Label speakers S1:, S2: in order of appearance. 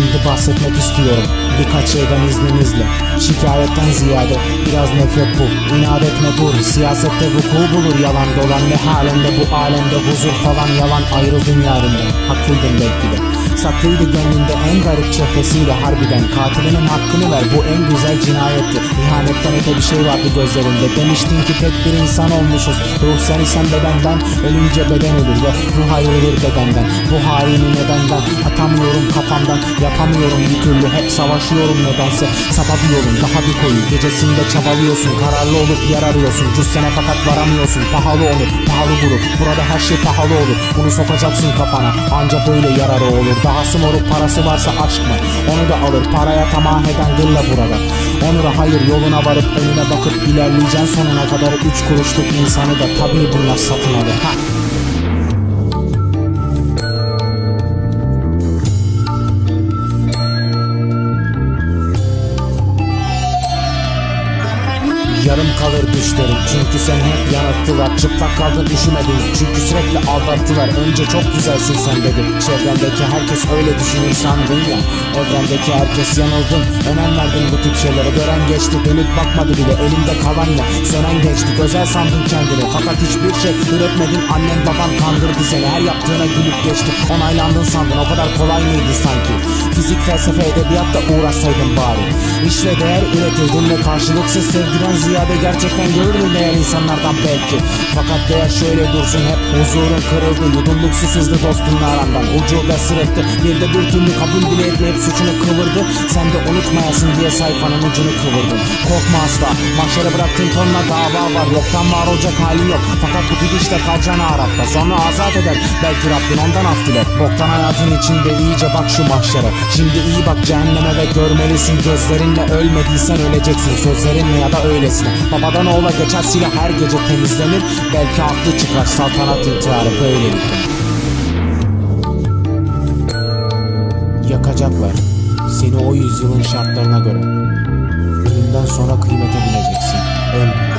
S1: bahsetmek istiyorum. Birkaç şeyden izninizle. Şikayetten ziyade biraz nefret bu İnat etme dur. Siyasette vuku bulur yalan dolan Ne halinde bu alemde huzur falan yalan Ayrıldın yarından Haklıydın belki de Saklıydı gönlünde en garip çehresiyle harbiden Katilinin hakkını ver bu en güzel cinayetti İhanetten öte bir şey vardı gözlerinde. Demiştin ki tek bir insan olmuşuz. Ruh sen isen bedenden Ölünce beden ölür ve ruh ayrılır bedenden. Bu halini nedenden Atamıyorum kafamdan Yapamıyorum bir türlü. Hep savaşıyorum nedense Sapa bir yolun daha bir koyu Gecesinde çabalıyorsun kararlı olup yer arıyorsun. Cüssene fakat varamıyorsun Pahalı olur pahalı bulur Burada her şey pahalı olur Bunu sokacaksın kafana. Anca böyle yararı olur Dahası moruk parası varsa aşk mı? Onu da alır paraya tamah eden gırla burada. Onura hayır yoluna varıp önüne bakıp ilerleyeceksin sonuna kadar Üç kuruşluk insanı da tabii bunlar satın alır. Ha. Yarım kalır düşlerin çünkü sen hep yanılttılar Çıplak kaldın üşümedin. Çünkü sürekli aldattılar. Önce çok güzelsin sen dedim. Çevrendeki herkes öyle düşünür sandın ya. Evrendeki herkes yanıldın. Önem verdin bu tip şeylere. Gören geçti dönüp bakmadı bile. Elinde kalan ya sönen geçti Özel sandın kendini. Fakat hiçbir şey üretmedin. Annen baban kandırdı seni. Her yaptığına gülüp geçti. Onaylandın sandın. O kadar kolay mıydı sanki? Fizik felsefe edebiyatta uğraşsaydın bari. İş ve değer üretirdin ve karşılıksız sevgiden ziyade gerçekten görürdün değer insanlardan belki? Fakat değer şöyle dursun hep huzurun kırıldı. Yudumluk su sızdı dostunla arandan Ucube sırıttı bir de bir türlü kabul bile etmeyip suçunu kıvırdı. Sen de unutmayasın diye sayfanın ucunu kıvırdın Korkma asla. Mahşere bıraktığın tonla dava var. Yoktan var olacak hali yok. Fakat bu gidişle kalacaksın arafta Sonra azat eder. Belki Rabbin ondan af dile Boktan hayatın içinde iyice bak şu mahşere. Şimdi iyi bak cehenneme ve görmelisin. Gözlerinle ölmediysen öleceksin. Sözlerinle ya da öylesine Babadan oğula geçer silah her gece temizlenir. Belki aklı çıkar saltanat intiharı böylelikle Yakacaklar. Seni o yüzyılın şartlarına göre. Ölümden sonra kıymete bineceksin Ölme